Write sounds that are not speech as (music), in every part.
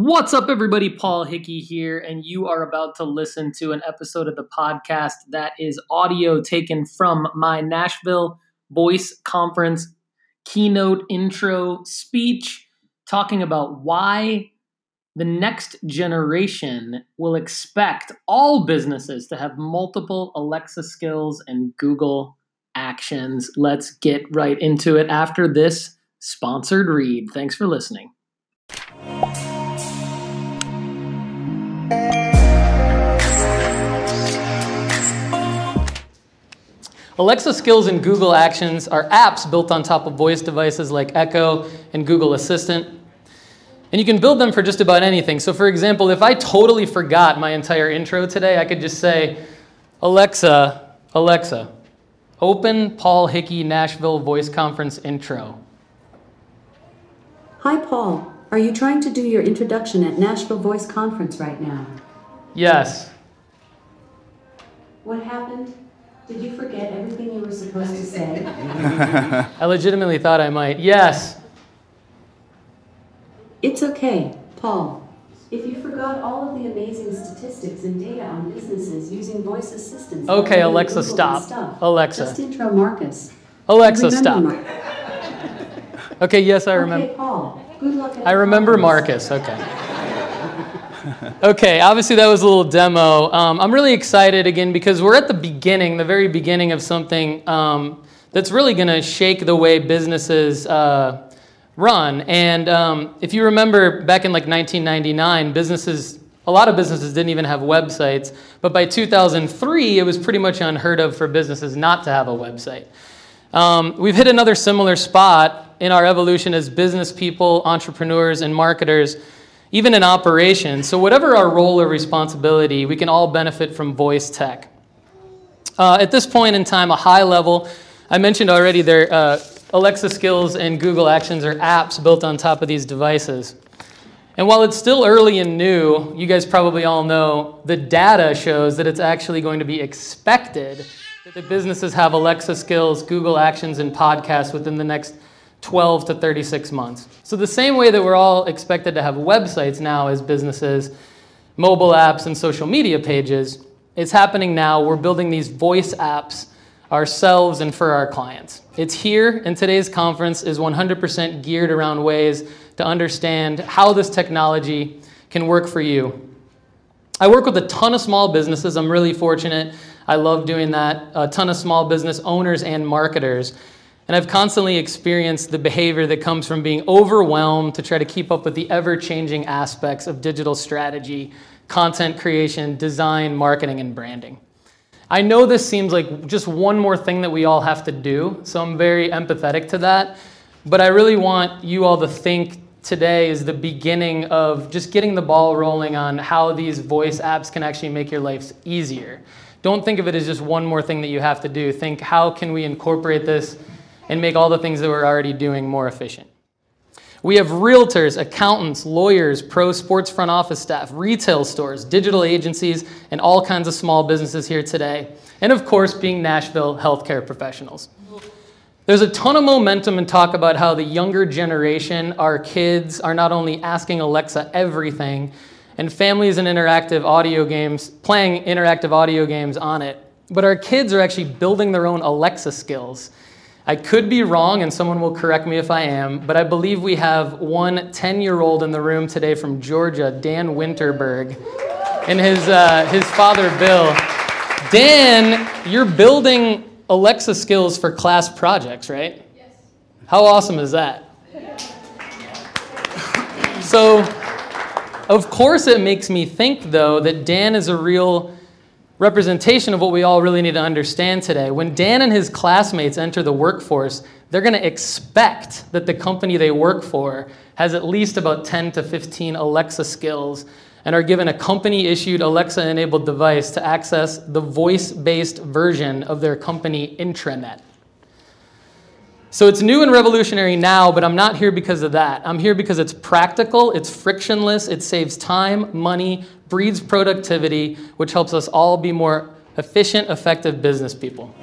What's up, everybody? Paul Hickey here, and you are about to listen to an episode of the podcast that is audio taken from my Nashville Voice Conference keynote intro speech talking about why the next generation will expect all businesses to have multiple Alexa skills and Google actions. Let's get right into it after this sponsored read. Thanks for listening. Alexa Skills and Google Actions are apps built on top of voice devices like Echo and Google Assistant. And you can build them for just about anything. So, for example, if I totally forgot my entire intro today, I could just say, Alexa, Alexa, open Paul Hickey Nashville Voice Conference intro. Hi, Paul. Are you trying to do your introduction at Nashville Voice Conference right now? Yes. What happened? Did you forget everything you were supposed to say? (laughs) I legitimately thought I might. Yes. It's okay, Paul. If you forgot all of the amazing statistics and data on businesses using voice assistants. Okay, Alexa, stop. stuff, Alexa. Just intro Marcus. Alexa, stop. Okay, yes, I remember. Okay, Paul. Good luck at I remember. Marcus. Okay. Okay, obviously that was a little demo. Um, I'm really excited again because we're at the beginning, the very beginning of something um, that's really going to shake the way businesses uh, run. And um, if you remember back in like 1999, businesses, a lot of businesses didn't even have websites. But by 2003, it was pretty much unheard of for businesses not to have a website. Um, we've hit another similar spot in our evolution as business people, entrepreneurs, and marketers, even in operations. So, whatever our role or responsibility, we can all benefit from voice tech. Uh, at this point in time, a high level, I mentioned already their uh, Alexa skills and Google Actions are apps built on top of these devices. And while it's still early and new, you guys probably all know the data shows that it's actually going to be expected that the businesses have Alexa skills, Google Actions, and podcasts within the next 12 to 36 months. So, the same way that we're all expected to have websites now as businesses, mobile apps, and social media pages, it's happening now. We're building these voice apps ourselves and for our clients. It's here, and today's conference is 100% geared around ways to understand how this technology can work for you. I work with a ton of small businesses. I'm really fortunate. I love doing that. A ton of small business owners and marketers. And I've constantly experienced the behavior that comes from being overwhelmed to try to keep up with the ever changing aspects of digital strategy, content creation, design, marketing, and branding. I know this seems like just one more thing that we all have to do, so I'm very empathetic to that. But I really want you all to think today is the beginning of just getting the ball rolling on how these voice apps can actually make your lives easier. Don't think of it as just one more thing that you have to do. Think, how can we incorporate this and make all the things that we're already doing more efficient? We have realtors, accountants, lawyers, pro sports front office staff, retail stores, digital agencies, and all kinds of small businesses here today. And of course, being Nashville healthcare professionals. There's a ton of momentum and talk about how the younger generation, our kids, are not only asking Alexa everything, and families and interactive audio games, playing interactive audio games on it, but our kids are actually building their own Alexa skills. I could be wrong, and someone will correct me if I am, but I believe we have one 10 year old in the room today from Georgia, Dan Winterberg, and his, uh, his father, Bill. Dan, you're building Alexa skills for class projects, right? Yes. How awesome is that? So, of course, it makes me think, though, that Dan is a real representation of what we all really need to understand today. When Dan and his classmates enter the workforce, they're going to expect that the company they work for has at least about 10 to 15 Alexa skills and are given a company issued Alexa enabled device to access the voice based version of their company intranet. So it's new and revolutionary now, but I'm not here because of that. I'm here because it's practical, it's frictionless, it saves time, money, breeds productivity, which helps us all be more efficient, effective business people.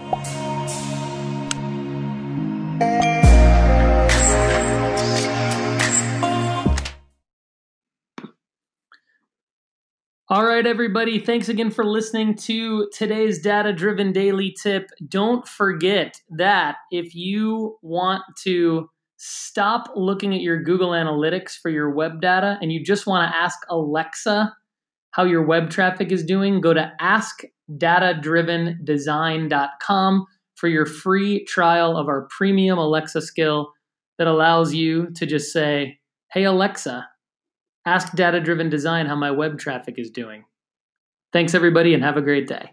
All right, everybody. Thanks again for listening to today's data driven daily tip. Don't forget that if you want to stop looking at your Google Analytics for your web data and you just want to ask Alexa how your web traffic is doing, go to askdatadrivendesign.com for your free trial of our premium Alexa skill that allows you to just say, Hey, Alexa, ask data driven design how my web traffic is doing. Thanks, everybody, and have a great day.